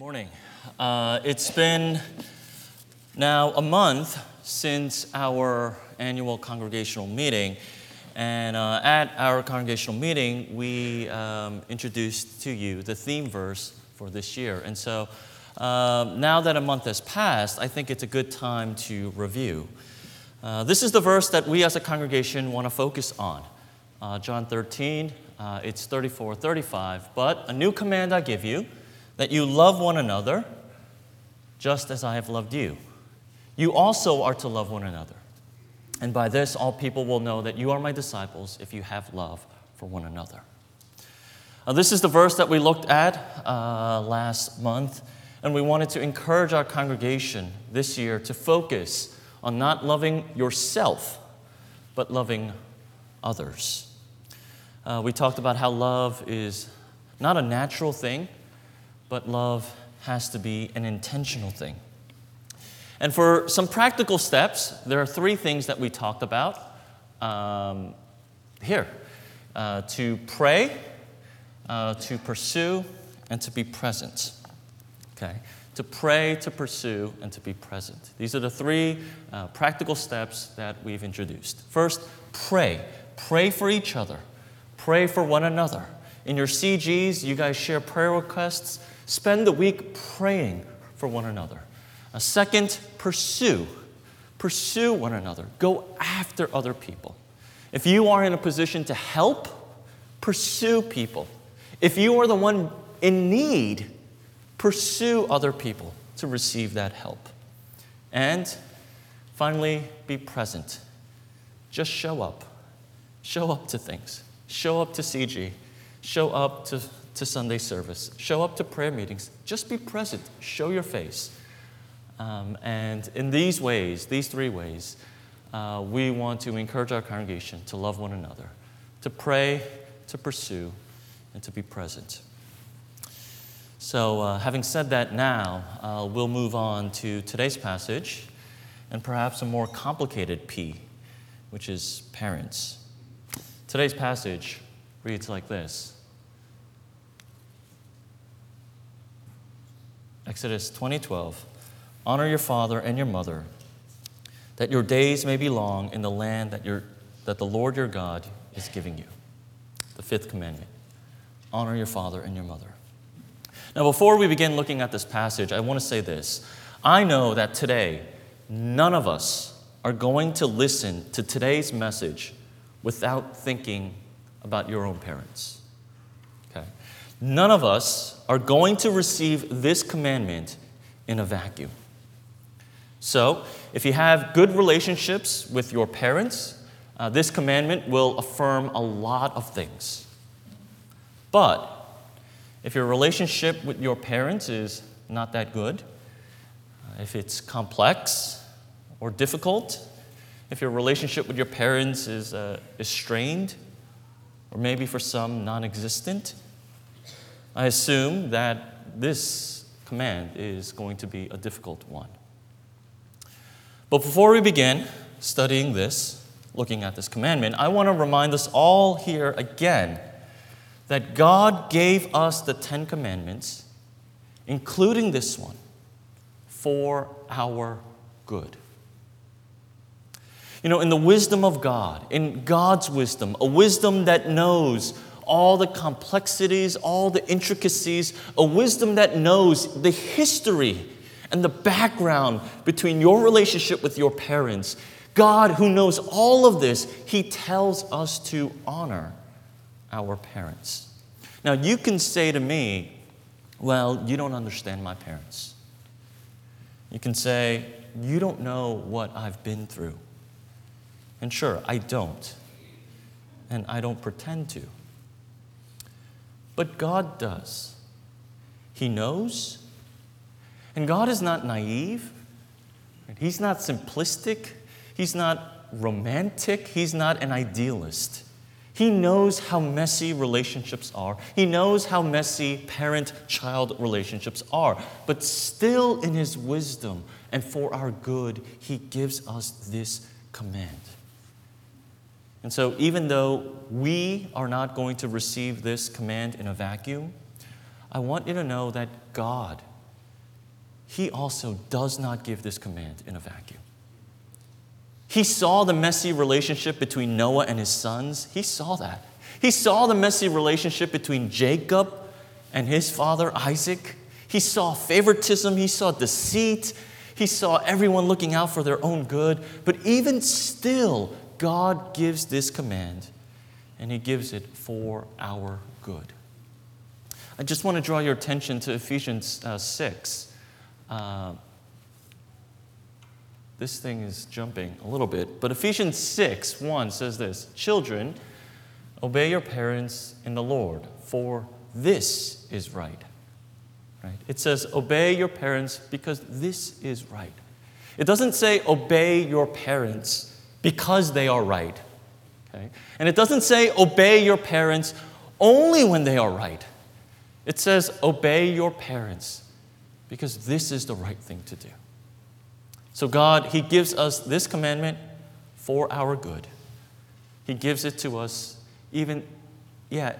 morning. Uh, it's been now a month since our annual congregational meeting. And uh, at our congregational meeting, we um, introduced to you the theme verse for this year. And so um, now that a month has passed, I think it's a good time to review. Uh, this is the verse that we as a congregation want to focus on. Uh, John 13, uh, it's 34, 35. But a new command I give you that you love one another just as I have loved you. You also are to love one another. And by this, all people will know that you are my disciples if you have love for one another. Now, this is the verse that we looked at uh, last month, and we wanted to encourage our congregation this year to focus on not loving yourself, but loving others. Uh, we talked about how love is not a natural thing, but love has to be an intentional thing. And for some practical steps, there are three things that we talked about um, here uh, to pray, uh, to pursue, and to be present. Okay? To pray, to pursue, and to be present. These are the three uh, practical steps that we've introduced. First, pray. Pray for each other, pray for one another. In your CGs, you guys share prayer requests. Spend the week praying for one another. A second, pursue. Pursue one another. Go after other people. If you are in a position to help, pursue people. If you are the one in need, pursue other people to receive that help. And finally, be present. Just show up. Show up to things. Show up to CG. Show up to to Sunday service, show up to prayer meetings, just be present, show your face. Um, and in these ways, these three ways, uh, we want to encourage our congregation to love one another, to pray, to pursue, and to be present. So, uh, having said that, now uh, we'll move on to today's passage and perhaps a more complicated P, which is parents. Today's passage reads like this Exodus 20:12, honor your father and your mother, that your days may be long in the land that, your, that the Lord your God is giving you. The fifth commandment honor your father and your mother. Now, before we begin looking at this passage, I want to say this. I know that today, none of us are going to listen to today's message without thinking about your own parents. None of us are going to receive this commandment in a vacuum. So, if you have good relationships with your parents, uh, this commandment will affirm a lot of things. But if your relationship with your parents is not that good, uh, if it's complex or difficult, if your relationship with your parents is, uh, is strained, or maybe for some non existent, I assume that this command is going to be a difficult one. But before we begin studying this, looking at this commandment, I want to remind us all here again that God gave us the Ten Commandments, including this one, for our good. You know, in the wisdom of God, in God's wisdom, a wisdom that knows all the complexities, all the intricacies, a wisdom that knows the history and the background between your relationship with your parents. God, who knows all of this, He tells us to honor our parents. Now, you can say to me, Well, you don't understand my parents. You can say, You don't know what I've been through. And sure, I don't. And I don't pretend to. But God does. He knows. And God is not naive, He's not simplistic, He's not romantic, He's not an idealist. He knows how messy relationships are. He knows how messy parent child relationships are. But still, in His wisdom and for our good, He gives us this command. And so, even though we are not going to receive this command in a vacuum, I want you to know that God he also does not give this command in a vacuum. He saw the messy relationship between Noah and his sons. He saw that. He saw the messy relationship between Jacob and his father Isaac. He saw favoritism, he saw deceit, he saw everyone looking out for their own good. But even still, God gives this command, and he gives it for our good. I just want to draw your attention to Ephesians uh, 6. Uh, this thing is jumping a little bit, but Ephesians 6 1 says this Children, obey your parents in the Lord, for this is right. Right? It says, obey your parents because this is right. It doesn't say, obey your parents because they are right. Okay? And it doesn't say, obey your parents only when they are right. It says, obey your parents because this is the right thing to do. So, God, He gives us this commandment for our good. He gives it to us, even, yeah,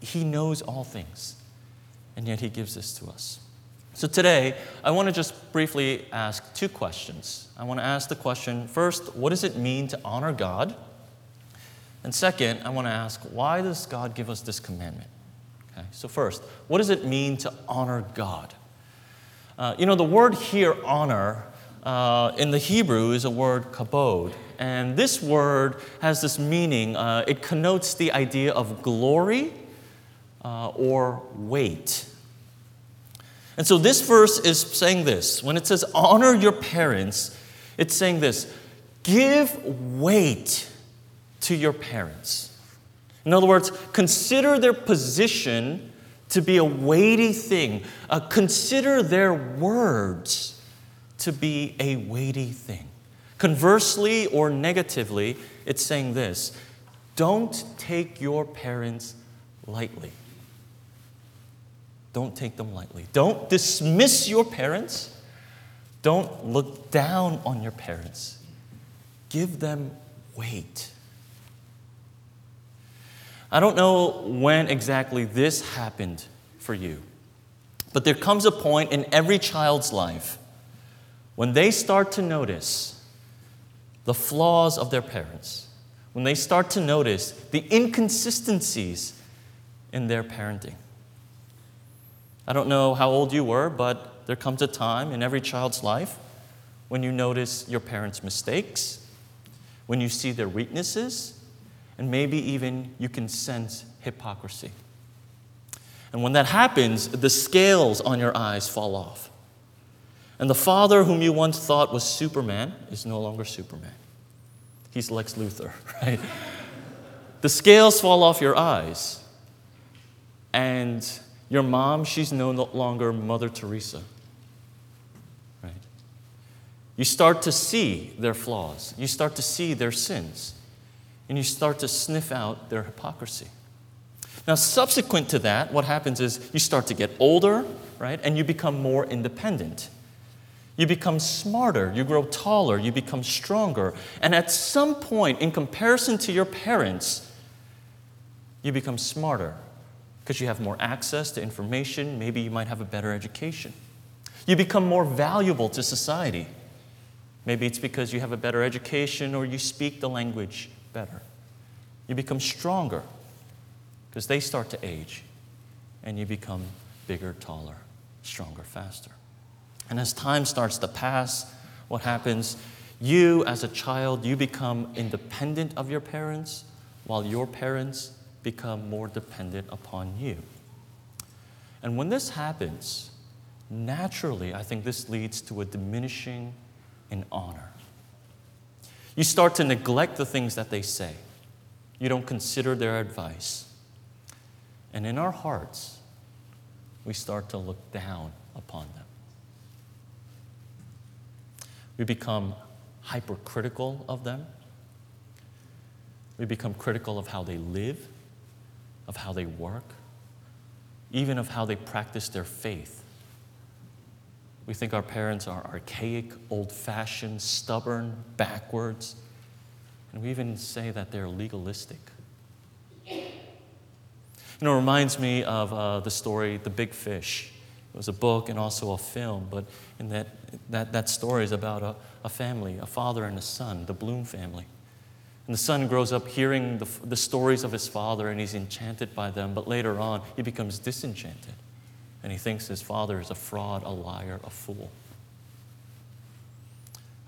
He knows all things, and yet He gives this to us. So, today, I want to just briefly ask two questions. I want to ask the question first, what does it mean to honor God? And second, I want to ask, why does God give us this commandment? Okay, so, first, what does it mean to honor God? Uh, you know, the word here, honor, uh, in the Hebrew is a word kabod. And this word has this meaning uh, it connotes the idea of glory uh, or weight. And so this verse is saying this when it says honor your parents, it's saying this give weight to your parents. In other words, consider their position to be a weighty thing. Uh, consider their words to be a weighty thing. Conversely or negatively, it's saying this don't take your parents lightly. Don't take them lightly. Don't dismiss your parents. Don't look down on your parents. Give them weight. I don't know when exactly this happened for you, but there comes a point in every child's life when they start to notice the flaws of their parents, when they start to notice the inconsistencies in their parenting. I don't know how old you were, but there comes a time in every child's life when you notice your parents' mistakes, when you see their weaknesses, and maybe even you can sense hypocrisy. And when that happens, the scales on your eyes fall off. And the father whom you once thought was Superman is no longer Superman. He's Lex Luthor, right? the scales fall off your eyes. And your mom, she's no longer Mother Teresa. Right? You start to see their flaws. You start to see their sins and you start to sniff out their hypocrisy. Now, subsequent to that, what happens is you start to get older, right? And you become more independent. You become smarter, you grow taller, you become stronger. And at some point, in comparison to your parents, you become smarter because you have more access to information. Maybe you might have a better education. You become more valuable to society. Maybe it's because you have a better education or you speak the language better. You become stronger because they start to age and you become bigger, taller, stronger, faster. And as time starts to pass, what happens? You, as a child, you become independent of your parents, while your parents become more dependent upon you. And when this happens, naturally, I think this leads to a diminishing in honor. You start to neglect the things that they say. You don't consider their advice. And in our hearts, we start to look down upon them. We become hypercritical of them. We become critical of how they live, of how they work, even of how they practice their faith. We think our parents are archaic, old fashioned, stubborn, backwards. And we even say that they're legalistic. You know, it reminds me of uh, the story, The Big Fish. It was a book and also a film, but in that, that, that story is about a, a family, a father and a son, the Bloom family. And the son grows up hearing the, the stories of his father and he's enchanted by them, but later on he becomes disenchanted and he thinks his father is a fraud, a liar, a fool.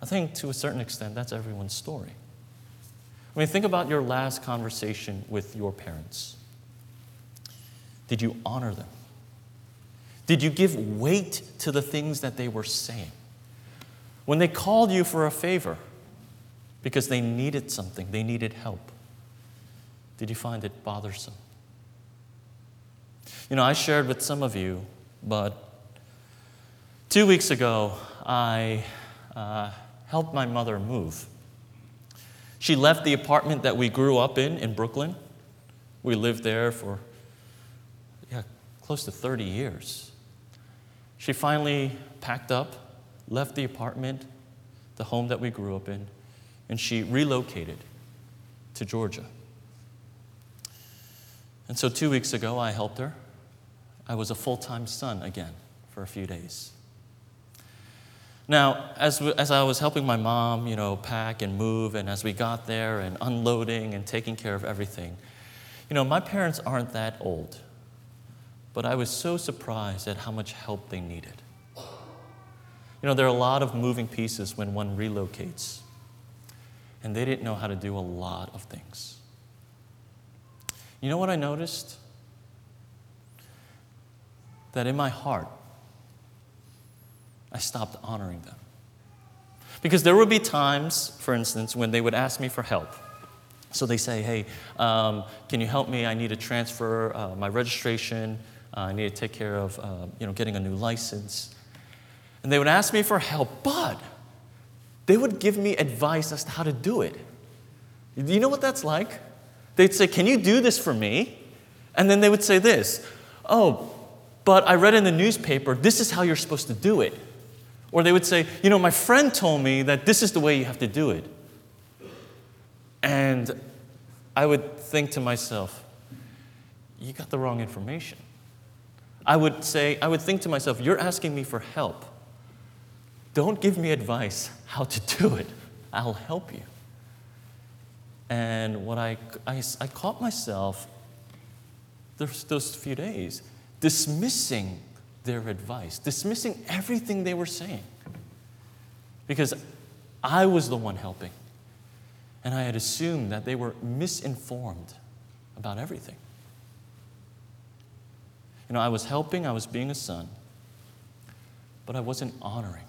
I think to a certain extent that's everyone's story. I mean, think about your last conversation with your parents. Did you honor them? Did you give weight to the things that they were saying? When they called you for a favor because they needed something, they needed help, did you find it bothersome? You know, I shared with some of you, but two weeks ago, I uh, helped my mother move. She left the apartment that we grew up in in Brooklyn. We lived there for yeah, close to 30 years. She finally packed up, left the apartment, the home that we grew up in, and she relocated to Georgia. And so two weeks ago, I helped her. I was a full time son again for a few days. Now, as, as I was helping my mom, you know, pack and move, and as we got there and unloading and taking care of everything, you know, my parents aren't that old, but I was so surprised at how much help they needed. You know, there are a lot of moving pieces when one relocates, and they didn't know how to do a lot of things. You know what I noticed? That in my heart, I stopped honoring them. Because there would be times, for instance, when they would ask me for help. So they say, hey, um, can you help me? I need to transfer uh, my registration. Uh, I need to take care of uh, you know, getting a new license. And they would ask me for help, but they would give me advice as to how to do it. You know what that's like? They'd say, Can you do this for me? And then they would say this Oh, but I read in the newspaper, this is how you're supposed to do it. Or they would say, You know, my friend told me that this is the way you have to do it. And I would think to myself, You got the wrong information. I would say, I would think to myself, You're asking me for help. Don't give me advice how to do it. I'll help you. And what I, I, I caught myself those, those few days dismissing their advice, dismissing everything they were saying. Because I was the one helping. And I had assumed that they were misinformed about everything. You know, I was helping, I was being a son, but I wasn't honoring.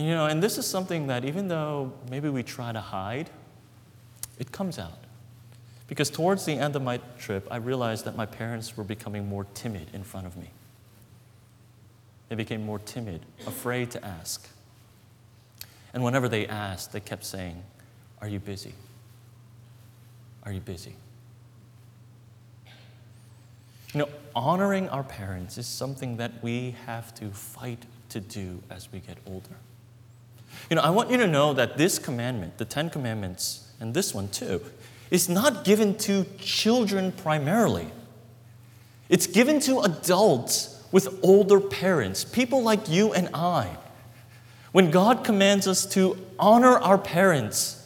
You know, and this is something that even though maybe we try to hide, it comes out. Because towards the end of my trip, I realized that my parents were becoming more timid in front of me. They became more timid, afraid to ask. And whenever they asked, they kept saying, Are you busy? Are you busy? You know, honoring our parents is something that we have to fight to do as we get older. You know, I want you to know that this commandment, the Ten Commandments, and this one too, is not given to children primarily. It's given to adults with older parents, people like you and I. When God commands us to honor our parents,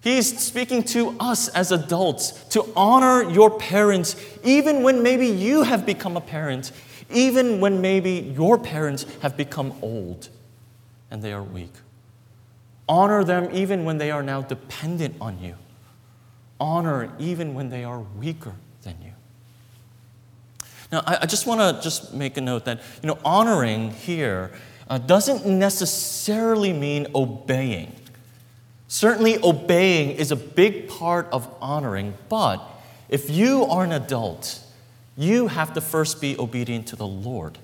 He's speaking to us as adults to honor your parents, even when maybe you have become a parent, even when maybe your parents have become old and they are weak. Honor them even when they are now dependent on you honor even when they are weaker than you. Now, I, I just want to just make a note that, you know, honoring here uh, doesn't necessarily mean obeying. Certainly, obeying is a big part of honoring, but if you are an adult, you have to first be obedient to the Lord.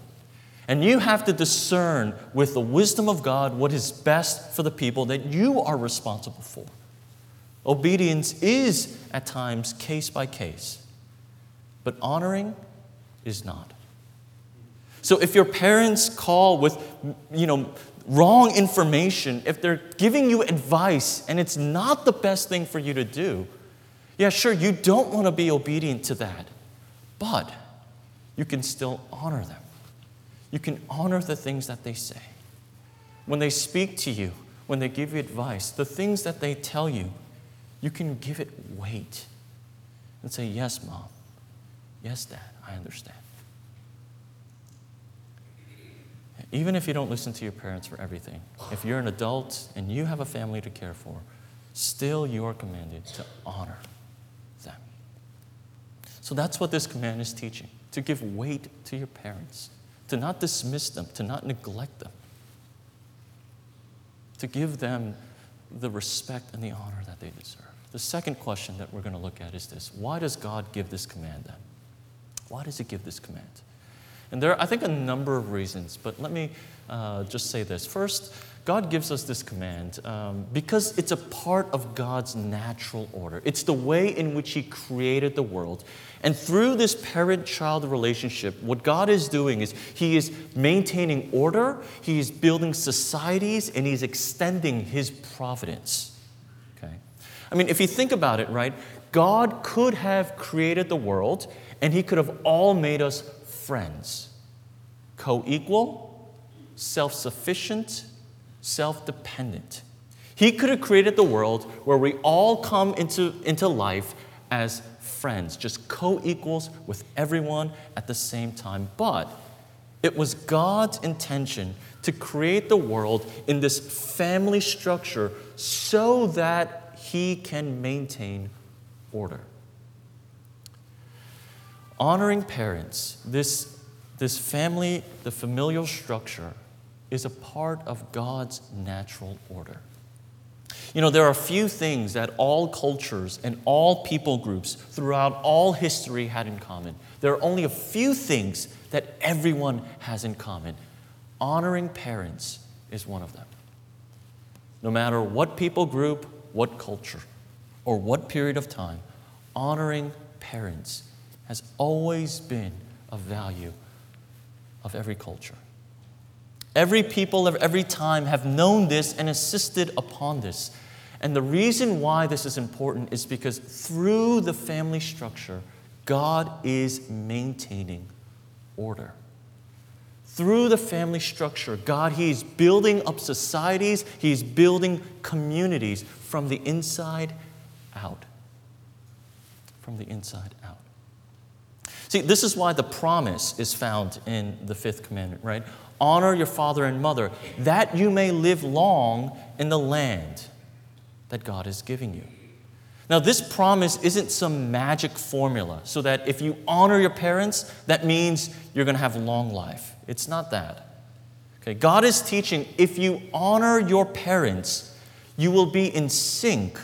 And you have to discern with the wisdom of God what is best for the people that you are responsible for. Obedience is at times case by case, but honoring is not. So if your parents call with, you know, wrong information, if they're giving you advice and it's not the best thing for you to do, yeah, sure, you don't want to be obedient to that. But you can still honor them. You can honor the things that they say. When they speak to you, when they give you advice, the things that they tell you, you can give it weight and say, Yes, mom. Yes, dad, I understand. Even if you don't listen to your parents for everything, if you're an adult and you have a family to care for, still you are commanded to honor them. So that's what this command is teaching to give weight to your parents, to not dismiss them, to not neglect them, to give them the respect and the honor that they deserve. The second question that we're going to look at is this Why does God give this command then? Why does He give this command? And there are, I think, a number of reasons, but let me uh, just say this. First, God gives us this command um, because it's a part of God's natural order. It's the way in which He created the world. And through this parent child relationship, what God is doing is He is maintaining order, He is building societies, and He's extending His providence. Okay? I mean, if you think about it, right, God could have created the world and He could have all made us friends co equal, self sufficient, self dependent. He could have created the world where we all come into, into life as friends, just co equals with everyone at the same time. But it was God's intention to create the world in this family structure so that He can maintain order. Honoring parents, this, this family, the familial structure, is a part of God's natural order. You know, there are a few things that all cultures and all people groups throughout all history had in common. There are only a few things that everyone has in common. Honoring parents is one of them. No matter what people group, what culture, or what period of time, honoring parents has always been a value of every culture. Every people of every time have known this and insisted upon this. And the reason why this is important is because through the family structure, God is maintaining order. Through the family structure, God, He's building up societies, He's building communities from the inside out. From the inside out. See, this is why the promise is found in the fifth commandment, right? Honor your father and mother, that you may live long in the land that God is giving you. Now, this promise isn't some magic formula so that if you honor your parents, that means you're going to have long life. It's not that. Okay, God is teaching if you honor your parents, you will be in sync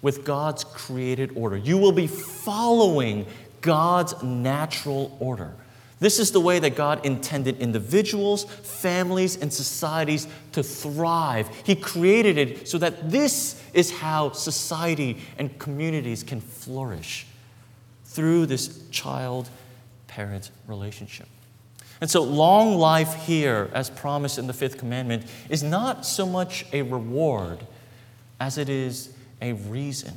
with God's created order. You will be following God's natural order. This is the way that God intended individuals, families, and societies to thrive. He created it so that this is how society and communities can flourish through this child parent relationship. And so, long life here, as promised in the fifth commandment, is not so much a reward as it is a reason.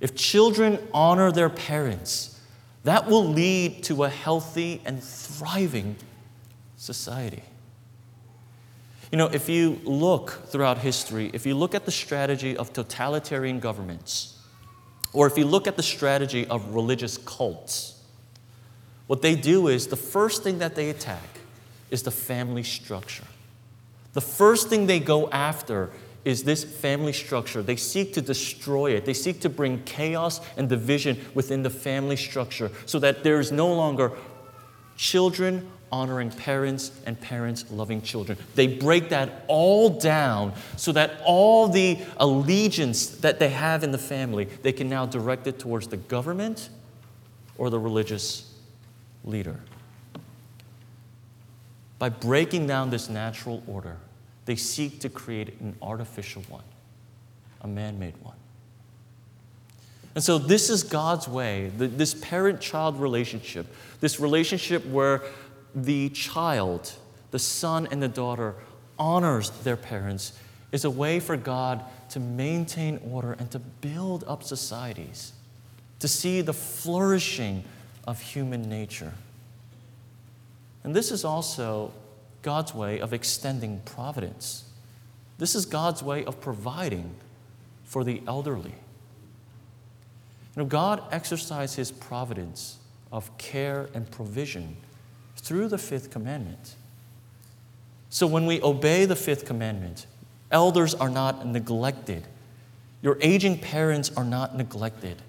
If children honor their parents, that will lead to a healthy and thriving society. You know, if you look throughout history, if you look at the strategy of totalitarian governments, or if you look at the strategy of religious cults, what they do is the first thing that they attack is the family structure. The first thing they go after is this family structure. They seek to destroy it. They seek to bring chaos and division within the family structure so that there is no longer children honoring parents and parents loving children. They break that all down so that all the allegiance that they have in the family, they can now direct it towards the government or the religious leader. By breaking down this natural order, they seek to create an artificial one, a man made one. And so, this is God's way, this parent child relationship, this relationship where the child, the son and the daughter, honors their parents, is a way for God to maintain order and to build up societies, to see the flourishing of human nature. And this is also God's way of extending providence. This is God's way of providing for the elderly. You know, God exercised his providence of care and provision through the fifth commandment. So when we obey the fifth commandment, elders are not neglected. Your aging parents are not neglected.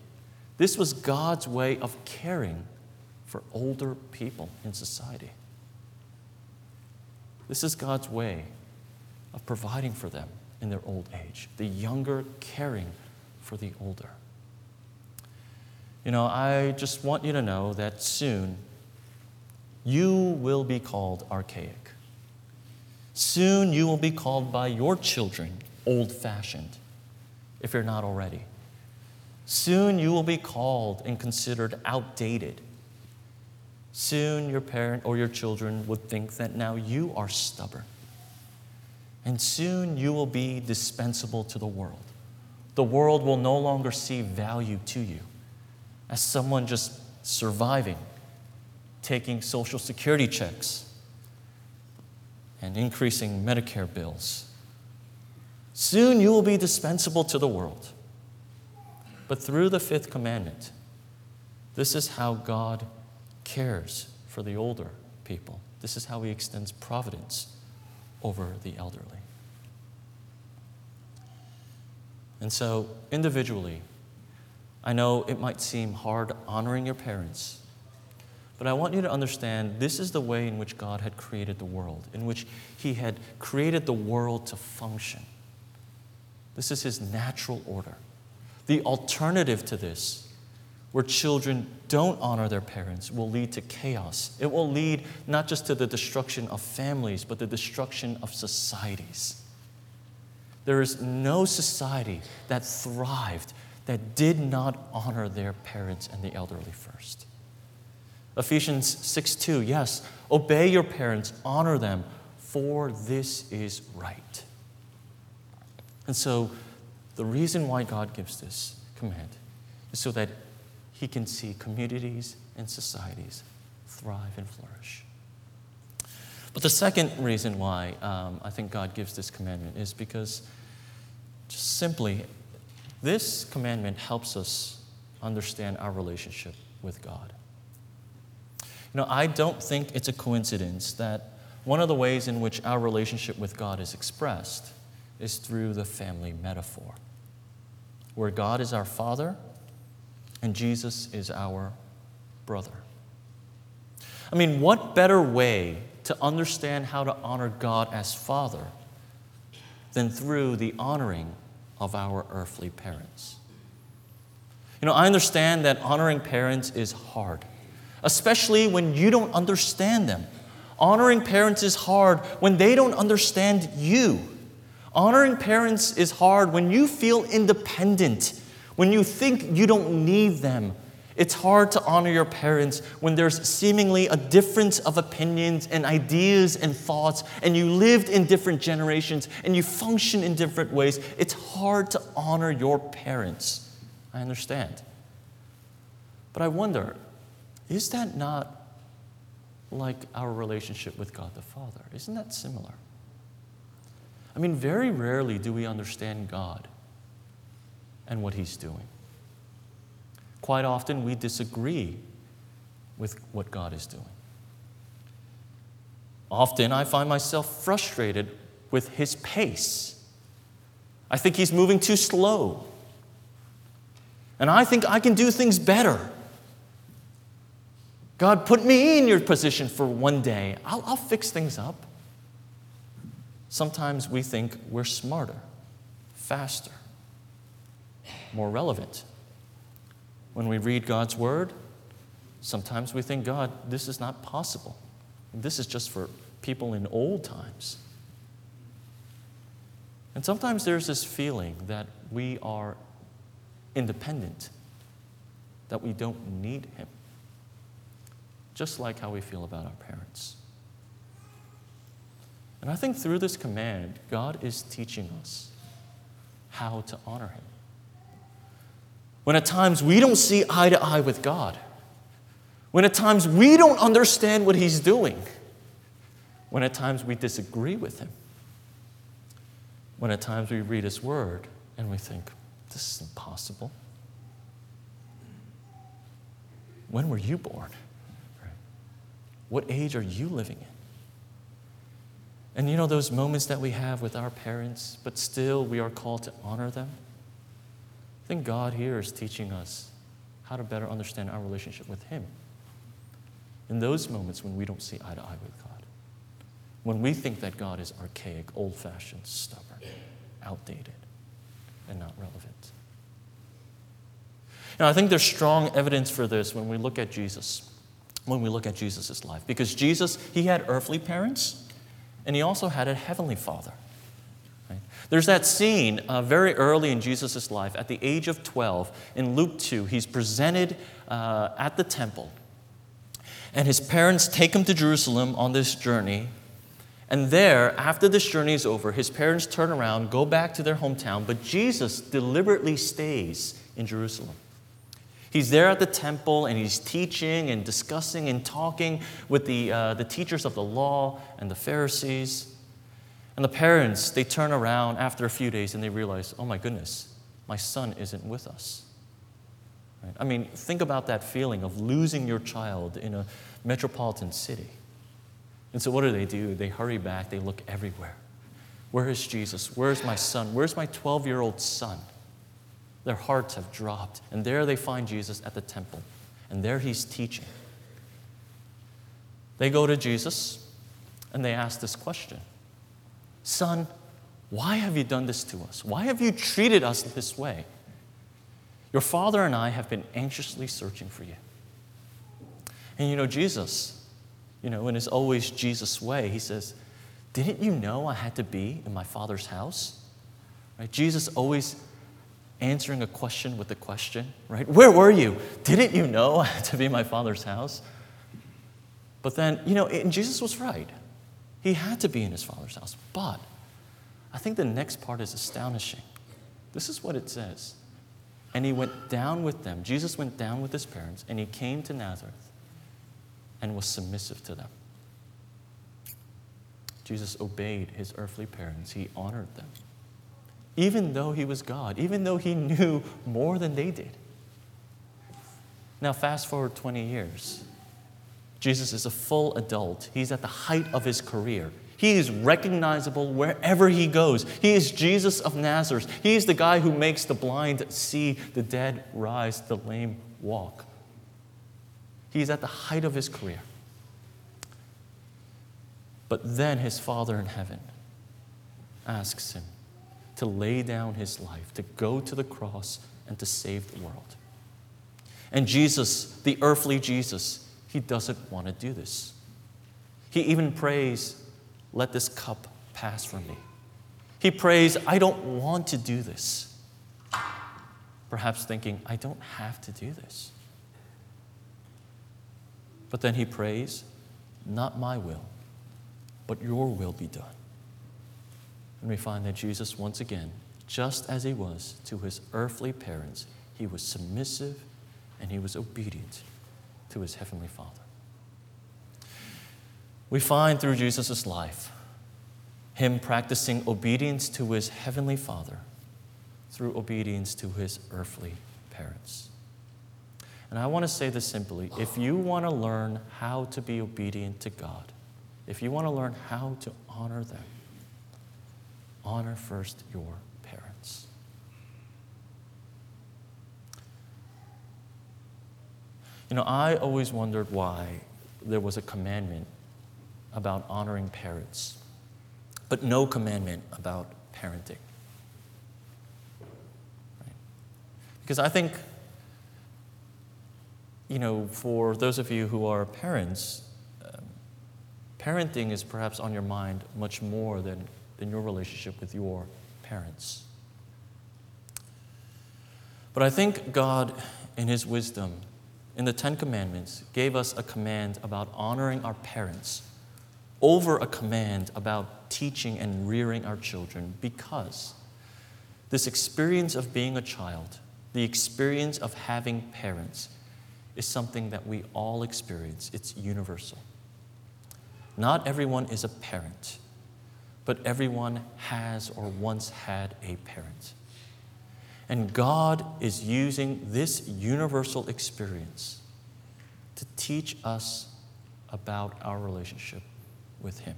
This was God's way of caring for older people in society. This is God's way of providing for them in their old age, the younger caring for the older. You know, I just want you to know that soon you will be called archaic. Soon you will be called by your children old fashioned, if you're not already. Soon you will be called and considered outdated. Soon your parent or your children would think that now you are stubborn. And soon you will be dispensable to the world. The world will no longer see value to you as someone just surviving, taking Social Security checks, and increasing Medicare bills. Soon you will be dispensable to the world. But through the fifth commandment, this is how God cares for the older people. This is how He extends providence over the elderly. And so, individually, I know it might seem hard honoring your parents, but I want you to understand this is the way in which God had created the world, in which He had created the world to function. This is His natural order. The alternative to this, where children don't honor their parents, will lead to chaos. It will lead not just to the destruction of families, but the destruction of societies. There is no society that thrived that did not honor their parents and the elderly first. Ephesians 6 2, yes, obey your parents, honor them, for this is right. And so, the reason why God gives this command is so that He can see communities and societies thrive and flourish. But the second reason why um, I think God gives this commandment is because just simply this commandment helps us understand our relationship with God. You know, I don't think it's a coincidence that one of the ways in which our relationship with God is expressed is through the family metaphor, where God is our Father and Jesus is our brother. I mean, what better way to understand how to honor God as Father than through the honoring of our earthly parents. You know, I understand that honoring parents is hard, especially when you don't understand them. Honoring parents is hard when they don't understand you. Honoring parents is hard when you feel independent, when you think you don't need them, it's hard to honor your parents when there's seemingly a difference of opinions and ideas and thoughts, and you lived in different generations and you function in different ways. It's hard to honor your parents. I understand. But I wonder is that not like our relationship with God the Father? Isn't that similar? I mean, very rarely do we understand God and what He's doing. Quite often, we disagree with what God is doing. Often, I find myself frustrated with His pace. I think He's moving too slow. And I think I can do things better. God, put me in your position for one day. I'll, I'll fix things up. Sometimes we think we're smarter, faster, more relevant. When we read God's word, sometimes we think, God, this is not possible. This is just for people in old times. And sometimes there's this feeling that we are independent, that we don't need Him, just like how we feel about our parents. And I think through this command, God is teaching us how to honor Him when at times we don't see eye to eye with God, when at times we don't understand what He's doing, when at times we disagree with Him, when at times we read His Word and we think, this is impossible. When were you born? What age are you living in? And you know those moments that we have with our parents, but still we are called to honor them? I think God here is teaching us how to better understand our relationship with Him. In those moments when we don't see eye to eye with God, when we think that God is archaic, old fashioned, stubborn, outdated, and not relevant. Now, I think there's strong evidence for this when we look at Jesus, when we look at Jesus' life. Because Jesus, he had earthly parents, and he also had a heavenly father. There's that scene uh, very early in Jesus' life, at the age of 12, in Luke 2. He's presented uh, at the temple, and his parents take him to Jerusalem on this journey. And there, after this journey is over, his parents turn around, go back to their hometown, but Jesus deliberately stays in Jerusalem. He's there at the temple and he's teaching and discussing and talking with the, uh, the teachers of the law and the Pharisees. And the parents, they turn around after a few days and they realize, oh my goodness, my son isn't with us. Right? I mean, think about that feeling of losing your child in a metropolitan city. And so, what do they do? They hurry back, they look everywhere. Where is Jesus? Where's my son? Where's my 12 year old son? Their hearts have dropped. And there they find Jesus at the temple. And there he's teaching. They go to Jesus and they ask this question Son, why have you done this to us? Why have you treated us this way? Your father and I have been anxiously searching for you. And you know, Jesus, you know, in his always Jesus way, he says, Didn't you know I had to be in my father's house? Right? Jesus always answering a question with a question, right? Where were you? Didn't you know I had to be in my father's house? But then, you know, and Jesus was right. He had to be in his father's house. But I think the next part is astonishing. This is what it says. And he went down with them. Jesus went down with his parents, and he came to Nazareth and was submissive to them. Jesus obeyed his earthly parents, he honored them even though he was God, even though he knew more than they did. Now, fast forward 20 years. Jesus is a full adult. He's at the height of his career. He is recognizable wherever he goes. He is Jesus of Nazareth. He is the guy who makes the blind see, the dead rise, the lame walk. He is at the height of his career. But then his Father in heaven asks him, to lay down his life, to go to the cross, and to save the world. And Jesus, the earthly Jesus, he doesn't want to do this. He even prays, Let this cup pass from me. He prays, I don't want to do this. Perhaps thinking, I don't have to do this. But then he prays, Not my will, but your will be done. And we find that Jesus, once again, just as he was to his earthly parents, he was submissive and he was obedient to his heavenly Father. We find through Jesus' life him practicing obedience to his heavenly Father through obedience to his earthly parents. And I want to say this simply if you want to learn how to be obedient to God, if you want to learn how to honor them, honor first your parents. You know, I always wondered why there was a commandment about honoring parents, but no commandment about parenting. Because I think, you know, for those of you who are parents, um, parenting is perhaps on your mind much more than than your relationship with your parents. But I think God, in His wisdom, in the Ten Commandments, gave us a command about honoring our parents over a command about teaching and rearing our children because this experience of being a child, the experience of having parents, is something that we all experience. It's universal. Not everyone is a parent, but everyone has or once had a parent. And God is using this universal experience to teach us about our relationship with Him.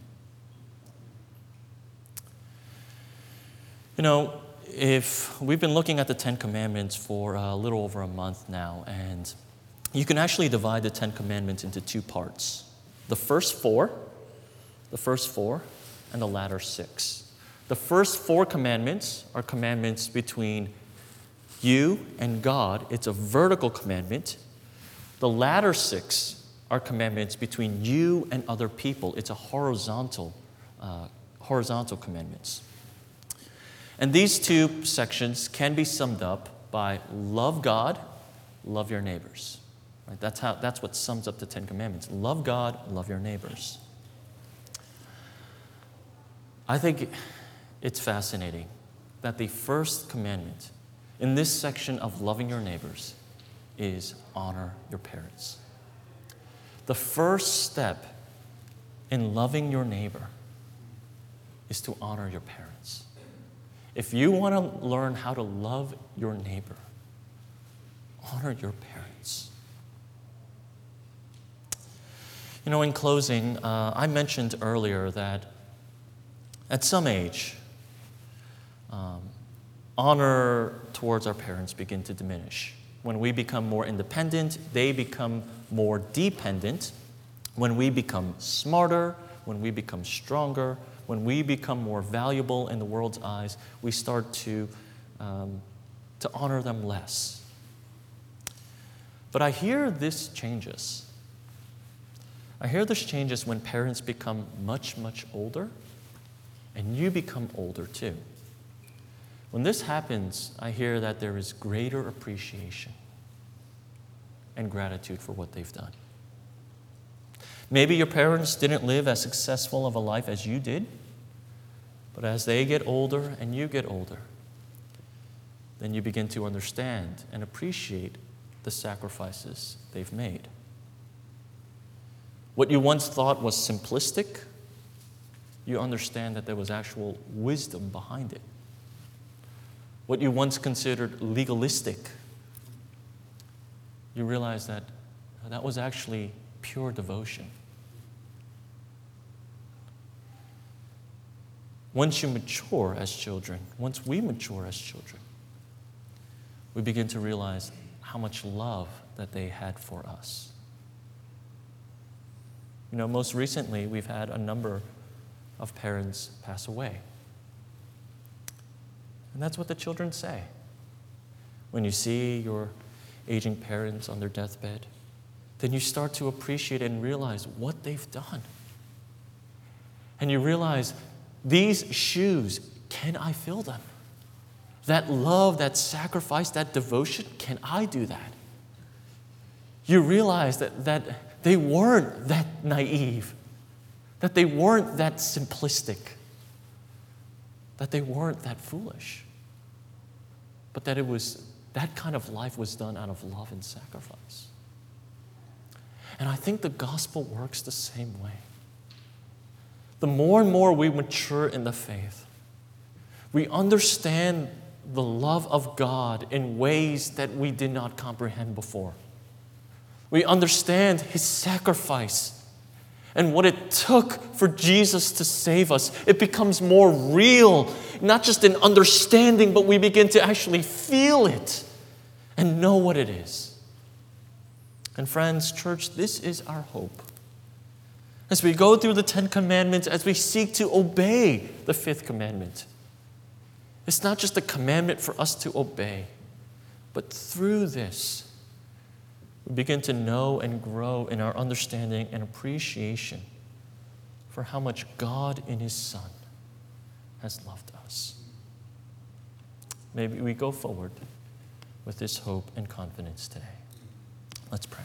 You know, if we've been looking at the Ten Commandments for a little over a month now, and you can actually divide the Ten Commandments into two parts the first four, the first four, and the latter six. The first four commandments are commandments between you and God, it's a vertical commandment. The latter six are commandments between you and other people, it's a horizontal, uh, horizontal commandments. And these two sections can be summed up by love God, love your neighbors. Right? That's, how, that's what sums up the Ten Commandments love God, love your neighbors. I think it's fascinating that the first commandment in this section of loving your neighbors is honor your parents. The first step in loving your neighbor is to honor your parents. If you want to learn how to love your neighbor, honor your parents. You know, in closing, uh, I mentioned earlier that at some age, um, honor towards our parents begin to diminish. When we become more independent, they become more dependent. When we become smarter, when we become stronger, when we become more valuable in the world's eyes, we start to, um, to honor them less. But I hear this changes. I hear this changes when parents become much, much older and you become older too. When this happens, I hear that there is greater appreciation and gratitude for what they've done. Maybe your parents didn't live as successful of a life as you did. But as they get older and you get older, then you begin to understand and appreciate the sacrifices they've made. What you once thought was simplistic, you understand that there was actual wisdom behind it. What you once considered legalistic, you realize that that was actually pure devotion. Once you mature as children, once we mature as children, we begin to realize how much love that they had for us. You know, most recently, we've had a number of parents pass away. And that's what the children say. When you see your aging parents on their deathbed, then you start to appreciate and realize what they've done. And you realize these shoes, can I fill them? That love, that sacrifice, that devotion, can I do that? You realize that, that they weren't that naive, that they weren't that simplistic, that they weren't that foolish, but that it was that kind of life was done out of love and sacrifice. And I think the gospel works the same way the more and more we mature in the faith, we understand the love of God in ways that we did not comprehend before. We understand His sacrifice and what it took for Jesus to save us. It becomes more real, not just in understanding, but we begin to actually feel it and know what it is. And, friends, church, this is our hope as we go through the Ten Commandments, as we seek to obey the fifth commandment. It's not just a commandment for us to obey, but through this, begin to know and grow in our understanding and appreciation for how much God in His Son has loved us. Maybe we go forward with this hope and confidence today. Let's pray.